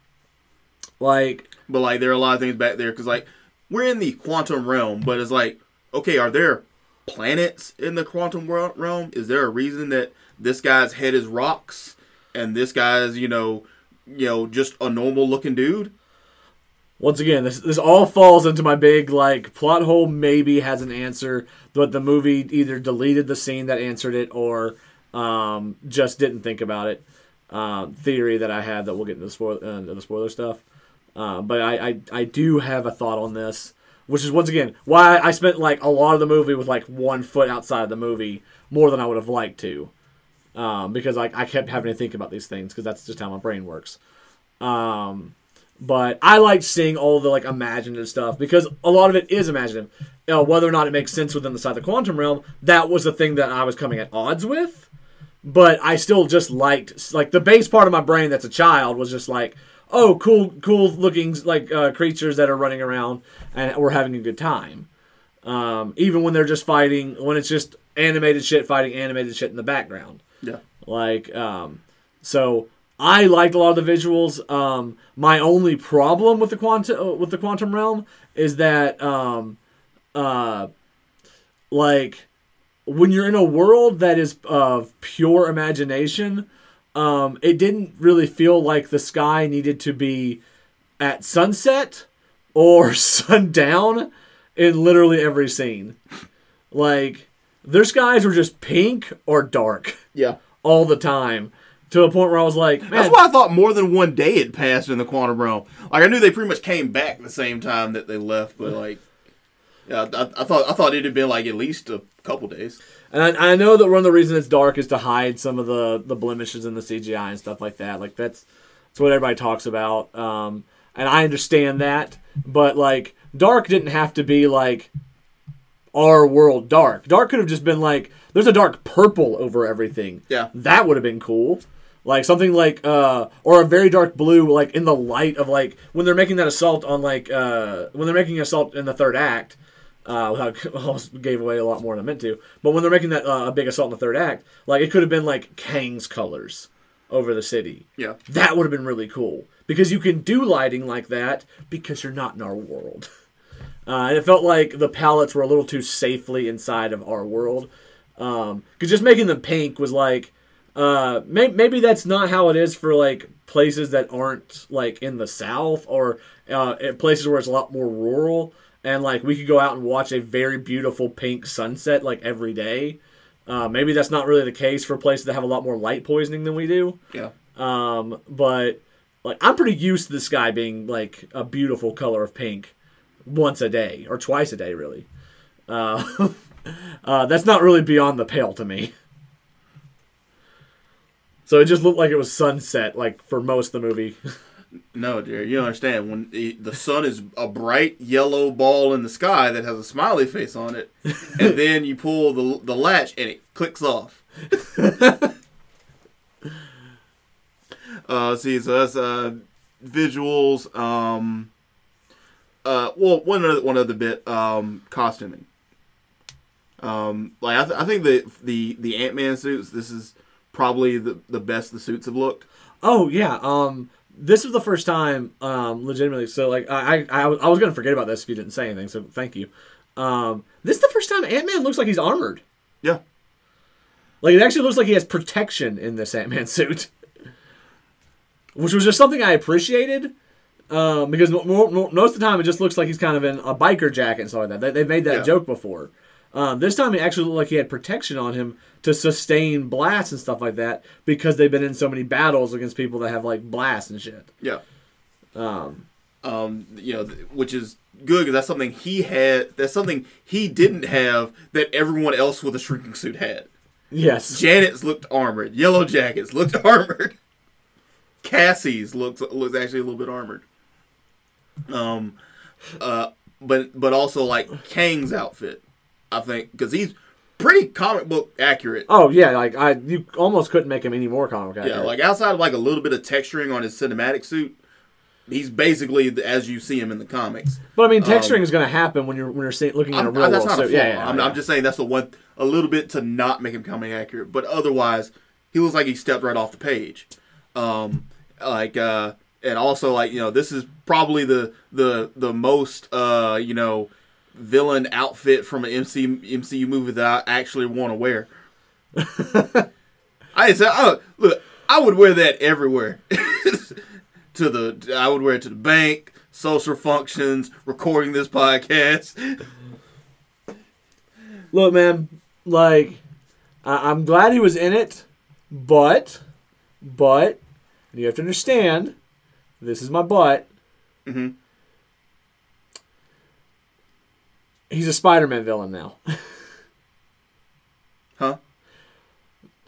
like but like there are a lot of things back there because like we're in the quantum realm, but it's like okay, are there planets in the quantum realm? Is there a reason that this guy's head is rocks and this guy's you know you know just a normal looking dude? once again, this this all falls into my big like plot hole. Maybe has an answer, but the movie either deleted the scene that answered it or um, just didn't think about it. Uh, theory that I have that we'll get into the spoil uh, the spoiler stuff. Uh, but I, I I do have a thought on this, which is once again why I spent like a lot of the movie with like one foot outside of the movie more than I would have liked to, um, because like I kept having to think about these things because that's just how my brain works. Um, but I liked seeing all the like imaginative stuff because a lot of it is imaginative. You know, whether or not it makes sense within the side of the quantum realm, that was the thing that I was coming at odds with. But I still just liked like the base part of my brain that's a child was just like, oh, cool, cool looking like uh, creatures that are running around and we're having a good time. Um, even when they're just fighting, when it's just animated shit fighting animated shit in the background. Yeah. Like, um, so I liked a lot of the visuals. Um, my only problem with the quantum with the quantum realm is that, um, uh, like, when you're in a world that is of pure imagination, um, it didn't really feel like the sky needed to be at sunset or sundown in literally every scene. Like, their skies were just pink or dark Yeah. all the time to a point where I was like, man, That's why I thought more than one day had passed in the quantum realm. Like I knew they pretty much came back the same time that they left, but like, yeah, I, I thought I thought it had been like at least a couple days. and I, I know that one of the reasons it's dark is to hide some of the the blemishes in the CGI and stuff like that. Like that's that's what everybody talks about, um, and I understand that. But like, dark didn't have to be like our world dark. Dark could have just been like, there's a dark purple over everything. Yeah. that would have been cool. like something like uh or a very dark blue like in the light of like when they're making that assault on like uh when they're making assault in the third act uh without almost gave away a lot more than I meant to but when they're making that uh, a big assault in the third act like it could have been like Kang's colors over the city Yeah. that would have been really cool because you can do lighting like that because you're not in our world uh, and it felt like the palettes were a little too safely inside of our world. Because just making them pink was like uh, may- maybe that's not how it is for like places that aren't like in the south or uh, places where it's a lot more rural. And like we could go out and watch a very beautiful pink sunset like every day. Uh, maybe that's not really the case for places that have a lot more light poisoning than we do. Yeah. um, but like I'm pretty used to the sky being like a beautiful color of pink once a day or twice a day, really. Uh, uh, that's not really beyond the pale to me. So it just looked like it was sunset, like for most of the movie. No, dear, you understand. When the, the sun is a bright yellow ball in the sky that has a smiley face on it, and then you pull the the latch and it clicks off. uh, see, so that's uh, visuals. Um, uh, well, one other one other bit. Um, costuming. Um, like I, th- I think the the the Ant Man suits. This is probably the the best the suits have looked. oh yeah, um, this was the first time, um, legitimately. So like I I, I was I was gonna forget about this if you didn't say anything. So thank you. Um, this is the first time Ant Man looks like he's armored. Yeah. Like it actually looks like he has protection in this Ant Man suit, which was just something I appreciated. Um, because mo- mo- mo- most of the time it just looks like he's kind of in a biker jacket and stuff like that. They, they've made that Yeah. joke before. Um, this time it actually looked like he had protection on him to sustain blasts and stuff like that because they've been in so many battles against people that have like blasts and shit. Yeah. Um, um, you know, th- which is good because that's something he had. That's something he didn't have that everyone else with a shrinking suit had. yes. Janet's looked armored. Yellow Jackets looked armored. Cassie's looked looks actually a little bit armored. Um, uh, but but also like Kang's outfit, I think, because he's pretty comic book accurate. Oh yeah, like I you almost couldn't make him any more comic accurate. Yeah, like outside of like a little bit of texturing on his cinematic suit, he's basically the- as you see him in the comics. but I mean, texturing is going to happen when you're when you're seeing, looking at a real that's world not a flaw. Yeah, yeah, I'm, yeah. I'm just saying that's the one a little bit to not make him comic accurate, but otherwise he looks like he stepped right off the page. Um, like uh, and also like you know this is probably the the the most uh you know villain outfit from an MC, MCU movie that I actually want to wear. I said, oh, look, I would wear that everywhere. to the, I would wear it to the bank, social functions, recording this podcast. Look, man, like I- I'm glad he was in it, but but you have to understand, this is my butt. Mhm. He's a Spider-Man villain now. Huh?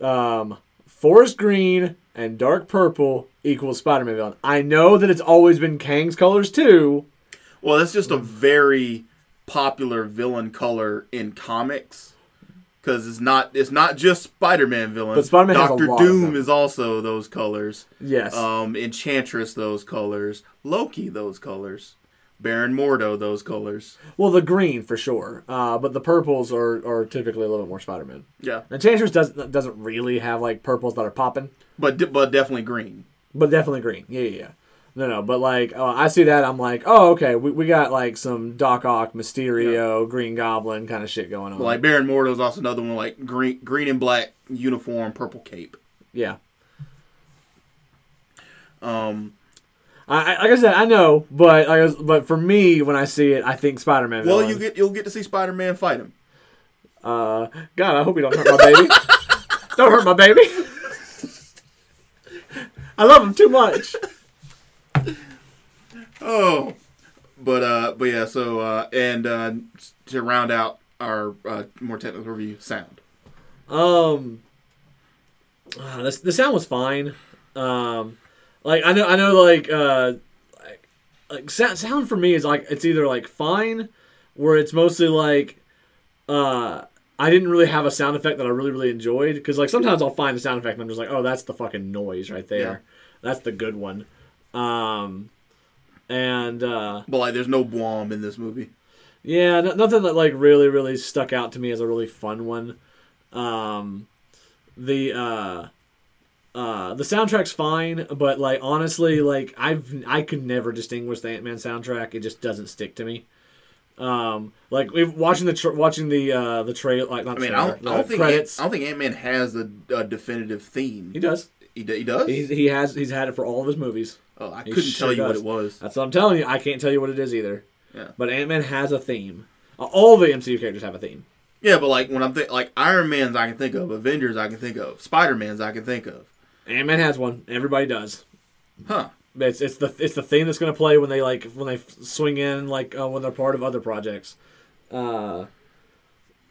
um, forest green and dark purple equals Spider-Man villain. I know that it's always been Kang's colors too. Well, that's just a very popular villain color in comics. Because it's not it's not just Spider-Man villains. But Spider-Man Doctor Doom is also those colors. Yes. Um, Enchantress those colors. Loki those colors. Baron Mordo those colors. well, the green for sure, uh, but the purples are, are typically a little bit more Spider-Man. Yeah, Enchantress doesn't doesn't really have like purples that are popping. but but definitely green. But definitely green. Yeah, yeah, yeah. No, no. But like, uh, I see that. I'm like, oh, okay. We, we got like some Doc Ock, Mysterio, Green Goblin kind of shit going on. Like Baron Mordo is also another one like green green and black uniform, purple cape. yeah. Um, I, I, like I said, I know, but like, I but for me, when I see it, I think Spider-Man. well, villain. you get you'll get to see Spider-Man fight him. Uh, God, I hope you don't hurt my baby. don't hurt my baby. I love him too much. Oh, but uh, but yeah. So uh, and uh, to round out our uh, more technical review, sound. Um, uh, the the sound was fine. Um, like I know I know like uh, like, like sound sound for me is like it's either like fine, where it's mostly like uh I didn't really have a sound effect that I really really enjoyed because like sometimes I'll find a sound effect and I'm just like, oh, that's the fucking noise right there. Yeah. That's the good one. Um, and uh, But like, there's no Blom in this movie. yeah, no, nothing that like really really stuck out to me as a really fun one. Um, the uh, uh, the soundtrack's fine, but like honestly, like I've I could never distinguish the Ant Man soundtrack. It just doesn't stick to me. Um, like we've watching the tra- watching the uh the trail like not I mean, I don't, the I don't think. Ant, I don't think Ant Man has a, a definitive theme. he does. He, d- he does. He's, he has he's had it for all of his movies. Oh, I couldn't sure tell you what it was. That's what I'm telling you. I can't tell you what it is either. Yeah. But Ant Man has a theme. Uh, All the MCU characters have a theme. Yeah, but like when I'm think like Iron Man's, I can think of Avengers, I can think of Spider Man's, I can think of. Ant Man has one. Everybody does. Huh. It's it's the it's the theme that's gonna play when they like when they swing in like uh, when they're part of other projects. Uh,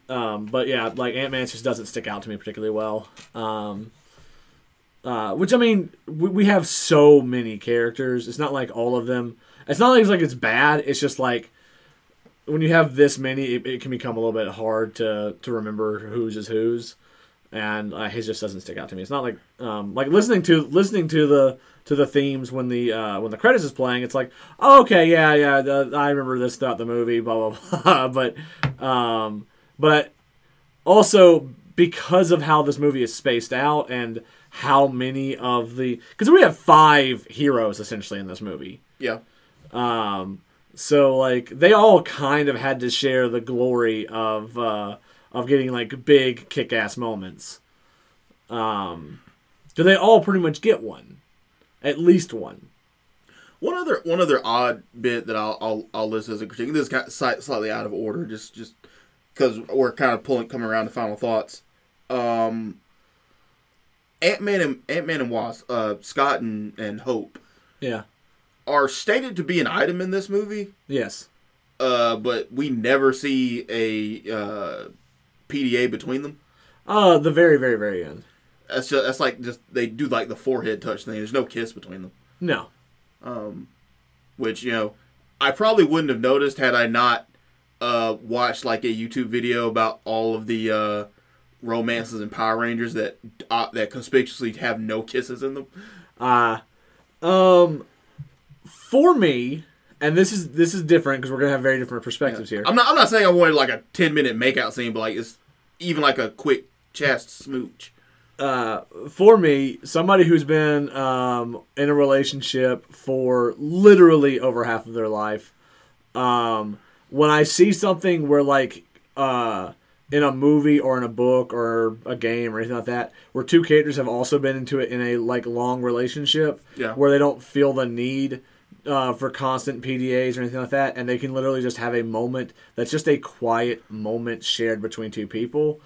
um, but yeah, like Ant Man just doesn't stick out to me particularly well. Um, uh, which I mean, we, we have so many characters. It's not like all of them. It's not like it's like it's bad. It's just like when you have this many, it, it can become a little bit hard to to remember whose is whose, and uh, his just doesn't stick out to me. It's not like um, like listening to listening to the to the themes when the uh, when the credits is playing. It's like, oh, okay, yeah, yeah, the, I remember this throughout the movie, blah blah blah. but um, but also because of how this movie is spaced out and how many of the because we have five heroes essentially in this movie. Yeah. Um, so like they all kind of had to share the glory of uh, of getting like big kick ass moments. Um, do they all pretty much get one? At least one. One other one other odd bit that I'll I'll, I'll list as a critique. This is kind of slight- slightly out of order, just just because we're kind of pulling coming around to final thoughts. Um, Ant Man and Ant Man and Wasp, uh, Scott and, and Hope Yeah. are stated to be an item in this movie, Yes. uh, but we never see a uh, PDA between them. Uh, the very very very end. That's just, that's like just they do like the forehead touch thing. There's no kiss between them. No. Um, which you know I probably wouldn't have noticed had I not uh, watched like a YouTube video about all of the uh, romances and Power Rangers that uh, that conspicuously have no kisses in them. Uh um for me, and this is this is different because we're gonna have very different perspectives here. I'm not I'm not saying I wanted like a 10 minute makeout scene, but like it's even like a quick chest smooch. uh, for me, somebody who's been um, in a relationship for literally over half of their life, um, when I see something where like uh, in a movie or in a book or a game or anything like that, where two characters have also been into it in a like long relationship, Yeah. where they don't feel the need. Uh, for constant PDAs or anything like that, and they can literally just have a moment that's just a quiet moment shared between two people.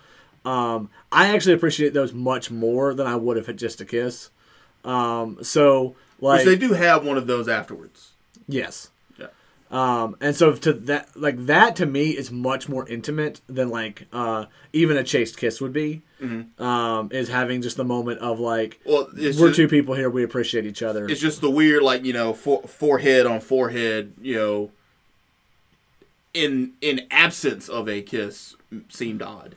Um, I actually appreciate those much more than I would if it just a kiss. Um, so like Which they do have one of those afterwards. yes. Um, and so to that like that to me is much more intimate than like uh, even a chaste kiss would be. Um, is having just the moment of like Well, we're just, two people here, we appreciate each other. it's just the weird like you know for, forehead on forehead you know in in absence of a kiss seemed odd.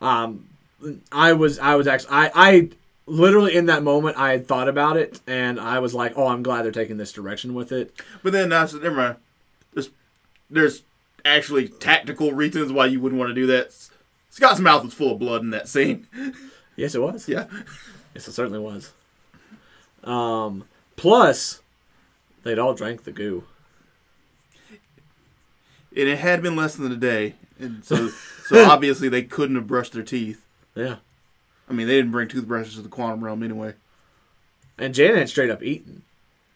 Um, I was I was actually I I literally in that moment I had thought about it and I was like, oh, I'm glad they're taking this direction with it. But then I said, never mind. There's, there's actually tactical reasons why you wouldn't want to do that. Scott's mouth was full of blood in that scene. Yes, it was. Yeah. Yes, it certainly was. Um, plus, they'd all drank the goo. And it had been less than a day. And so, so obviously they couldn't have brushed their teeth. Yeah. I mean, they didn't bring toothbrushes to the quantum realm anyway. And Janet had straight up eaten.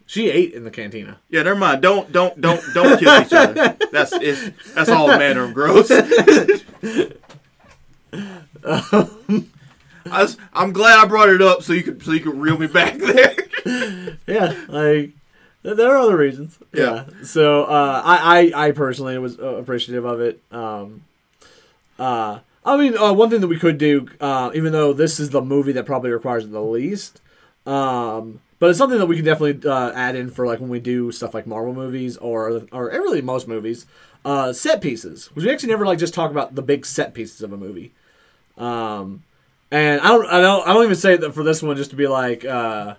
She ate in the cantina. Yeah, never mind. Don't, don't, don't, don't kiss each other. That's it's, that's all manner of gross. I was, I'm glad I brought it up so you could so you could reel me back there. Yeah, like there are other reasons. Yeah. So uh, I, I I personally was appreciative of it. Um, uh, I mean, uh, one thing that we could do, uh, even though this is the movie that probably requires the least, um, but it's something that we can definitely uh, add in for like when we do stuff like Marvel movies or or really most movies. Uh, set pieces, because we actually never like just talk about the big set pieces of a movie. Um, and I don't, I don't, I don't even say that for this one just to be like, uh,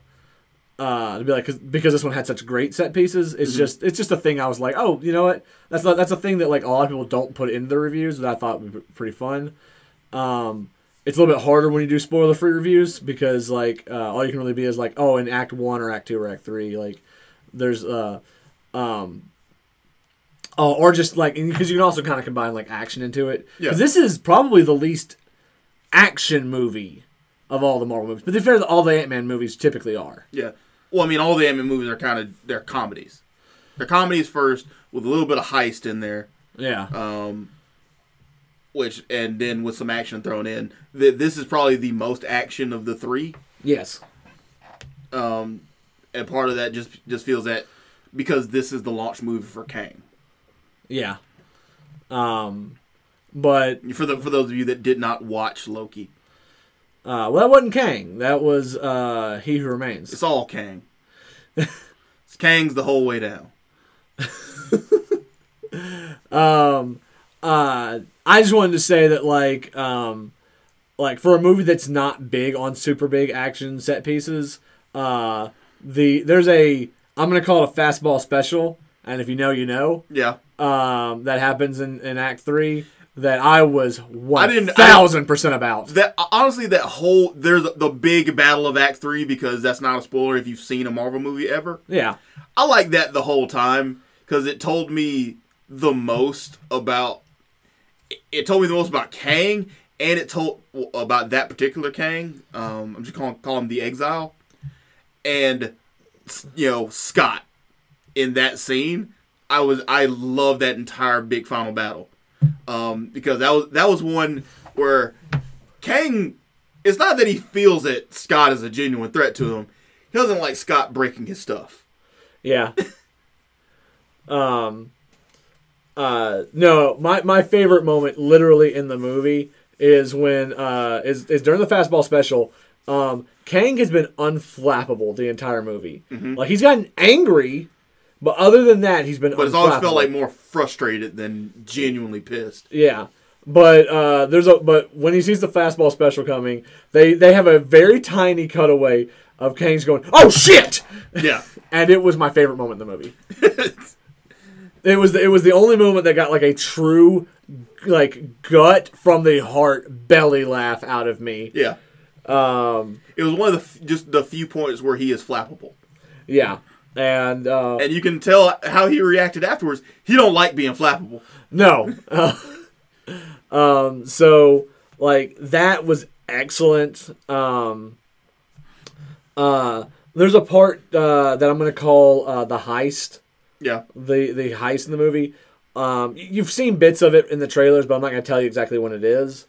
uh, to be like, cause, because this one had such great set pieces. It's just, it's just a thing. I was like, oh, you know what? That's not, that's a thing that like a lot of people don't put in the reviews that I thought would be pretty fun. Um, it's a little bit harder when you do spoiler free reviews because like uh, all you can really be is like, oh, in Act One or Act Two or Act Three, like there's uh, um, Oh, or just like because you can also kind of combine like action into it. Yeah. This is probably the least action movie of all the Marvel movies. But to be fair, all the Ant Man movies typically are. Yeah. Well, I mean, all the Ant-Man movies are kind of they're comedies. They're comedies first with a little bit of heist in there, Yeah. um, which and then with some action thrown in. Th- This is probably the most action of the three, yes. um, and part of that just just feels that because this is the launch movie for Kang. Yeah. Um, but For the for those of you that did not watch Loki, uh, well, that wasn't Kang. That was uh, He Who Remains. it's all Kang. it's Kang's the whole way down. um uh i just wanted to say that like um like for a movie that's not big on super big action set pieces uh the there's a i'm gonna call it a fastball special and if you know you know Yeah. um that happens in in act three that i was didn't- I- 1000% about That honestly, that whole there's the big battle of Act Three because that's not a spoiler if you've seen a Marvel movie ever. yeah I like that the whole time because it told me the most about. it- It told me the most about Kang, and it told about that particular Kang. Um, I'm just calling call him the Exile, and you know Scott in that scene. I was I love that entire big final battle um, because that was that was one where Kang. It's not that he feels that Scott is a genuine threat to him. He doesn't like Scott breaking his stuff. Yeah. um uh no, my my favorite moment literally in the movie is when uh is is during the fastball special. Um Kang has been unflappable the entire movie. Like he's gotten angry, but other than that, he's been But it's always felt like more frustrated than genuinely pissed. Yeah. But uh, there's a but when he sees the fastball special coming, they they have a very tiny cutaway of Kang's going, "Oh shit!" Yeah. and it was my favorite moment in the movie. it was the, it was the only moment that got like a true like gut from the heart belly laugh out of me. yeah. Um, It was one of the f- just the few points where he is flappable. yeah, and uh, And you can tell how he reacted afterwards. He don't like being flappable. no, um, so like that was excellent. Um, uh, there's a part uh, that I'm gonna call uh, the heist. Yeah. the the heist in the movie. Um, you've seen bits of it in the trailers, but I'm not going to tell you exactly what it is.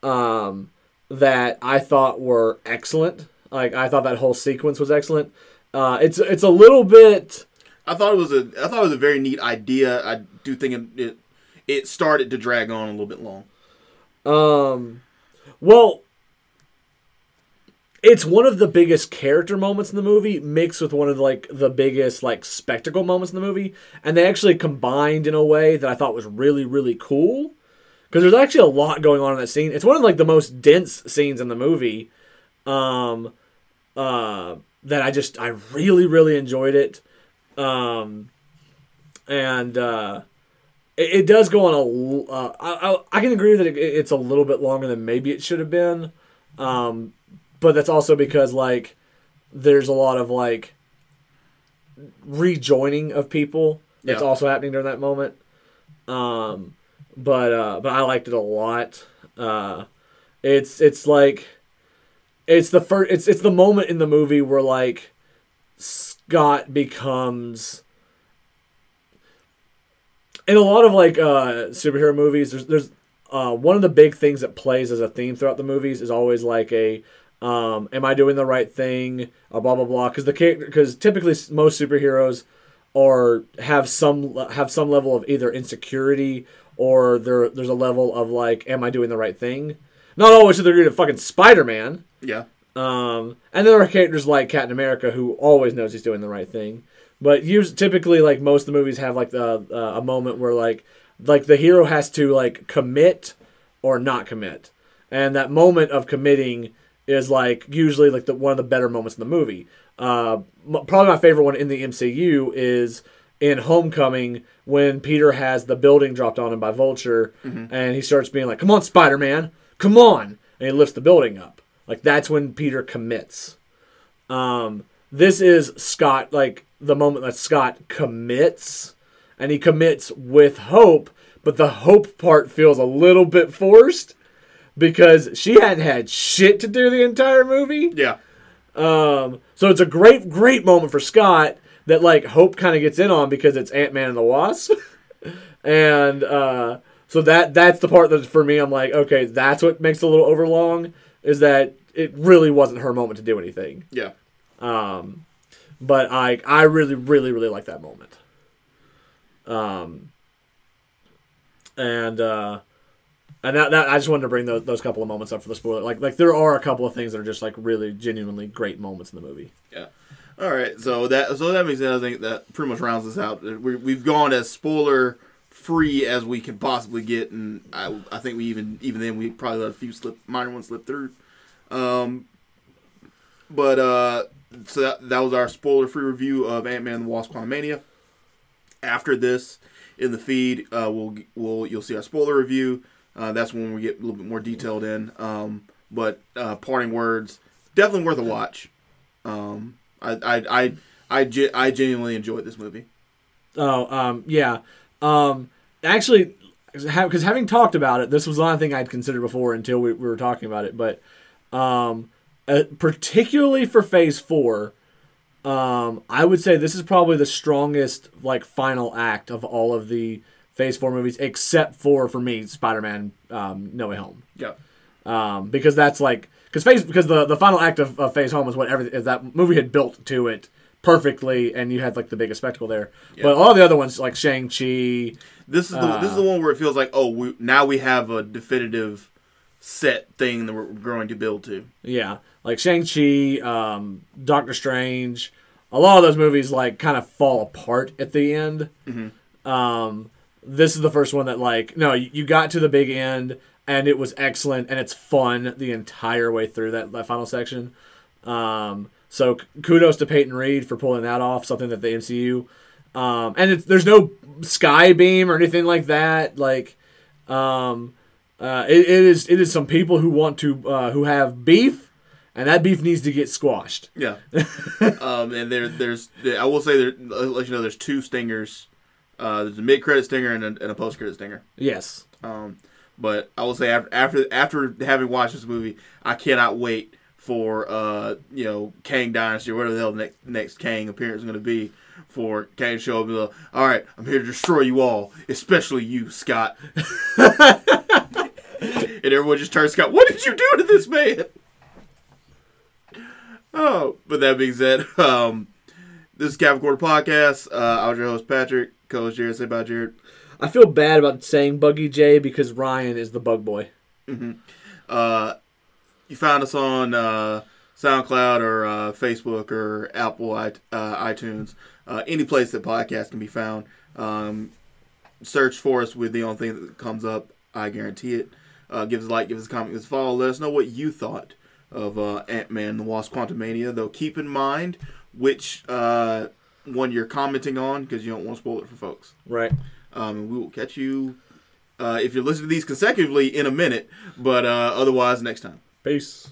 Um, that I thought were excellent. Like I thought that whole sequence was excellent. Uh, it's it's a little bit. I thought it was a I thought it was a very neat idea. I do think it it, it started to drag on a little bit long. Um, well, it's one of the biggest character moments in the movie, mixed with one of like the biggest like spectacle moments in the movie, and they actually combined in a way that I thought was really really cool. Because there's actually a lot going on in that scene. It's one of like the most dense scenes in the movie. Um, uh, that I just I really really enjoyed it. Um, and uh, it, it does go on a. l- Uh, I, I I can agree that it, it's a little bit longer than maybe it should have been, um, but that's also because like there's a lot of like rejoining of people that's Yeah. also happening during that moment. Um, but uh, but I liked it a lot. Uh, it's it's like it's the first it's it's the moment in the movie where like Scott becomes in a lot of like uh superhero movies there's there's uh one of the big things that plays as a theme throughout the movies is always like a um am I doing the right thing? Or blah blah blah. Because the character because typically most superheroes or have some have some level of either insecurity or there there's a level of like am I doing the right thing? Not always to the degree of fucking Spider-Man Yeah. Um, and there are characters like Captain America who always knows he's doing the right thing. But usually, typically, like most of the movies have like the, uh, a moment where like like the hero has to like commit or not commit, and that moment of committing is like usually like the one of the better moments in the movie. Uh, m- probably my favorite one in the MCU is in Homecoming when Peter has the building dropped on him by Vulture, and he starts being like, "Come on, Spider Man, come on!" and he lifts the building up. Like that's when Peter commits. Um, this is Scott, like the moment that Scott commits, and he commits with hope, but the hope part feels a little bit forced because she hadn't had shit to do the entire movie. Yeah. Um, so it's a great, great moment for Scott that like Hope kind of gets in on because it's Ant Man and the Wasp, and uh, so that that's the part that for me I'm like, okay, that's what makes it a little overlong is that it really wasn't her moment to do anything. Yeah. Um, but I I really really really like that moment. Um, and uh, and that, that I just wanted to bring those, those couple of moments up for the spoiler. Like like there are a couple of things that are just like really genuinely great moments in the movie. Yeah. All right. So that so that makes sense. I think that pretty much rounds us out. We, we've gone as spoiler free as we can possibly get, and I, I think we even even then we probably let a few slip minor ones slip through. Um, but uh, so that, that was our spoiler free review of Ant Man and the Wasp: Quantumania. After this, in the feed, uh, we'll we'll you'll see our spoiler review. Uh, that's when we get a little bit more detailed in. Um, but uh, parting words, definitely worth a watch. Um, I I I I, I genuinely enjoyed this movie. Oh, um, yeah. Um, actually, because having talked about it, this was not a thing I'd considered before until we, we were talking about it. But um, uh, particularly for Phase Four, um, I would say this is probably the strongest like final act of all of the Phase Four movies, except for for me, Spider-Man: um, No Way Home Yeah. um, because that's like because phase because the the final act of, of Phase Home is what everything is that movie had built to it perfectly, and you had like the biggest spectacle there. But all the other ones like Shang Chi, This is the this is the one where it feels like oh we, now we have a definitive set thing that we're going to build to. yeah, like Shang Chi, um, Doctor Strange, a lot of those movies like kind of fall apart at the end. Um, this is the first one that like no, you you got to the big end and it was excellent and it's fun the entire way through that, that final section. Um, so kudos to Peyton Reed for pulling that off, something that the MCU. Um, and it's, there's no sky beam or anything like that. Like, um, uh, it, it is it is some people who want to uh, who have beef, and that beef needs to get squashed. Yeah. um, and there there's I will say there I'll let you know there's two stingers. Uh, there's a mid credit stinger and a, and a post credit stinger. Yes. Um, but I will say after after after having watched this movie, I cannot wait for uh you know Kang Dynasty or whatever the hell the next next Kang appearance is going to be for Kang show up like, all right, I'm here to destroy you all, especially you, Scott. and everyone just turns Scott. What did you do to this man? Oh, but that being said, um, this is Cavern Corner Podcast. Uh, I was your host Patrick, co-host Jared. Say bye, Jared. I feel bad about saying Buggy J because Ryan is the bug boy. Uh, you find us on uh, SoundCloud or uh, Facebook or Apple uh, iTunes, uh, any place that podcasts can be found. Um, search for us with the only thing that comes up. I guarantee it. Uh, give us a like, give us a comment, give us a follow. Let us know what you thought of uh, Ant Man and the Wasp Quantumania. Though keep in mind which uh, one you're commenting on because you don't want to spoil it for folks. Right. Um, we will catch you uh, if you're listening to these consecutively in a minute, but uh, otherwise next time. Peace.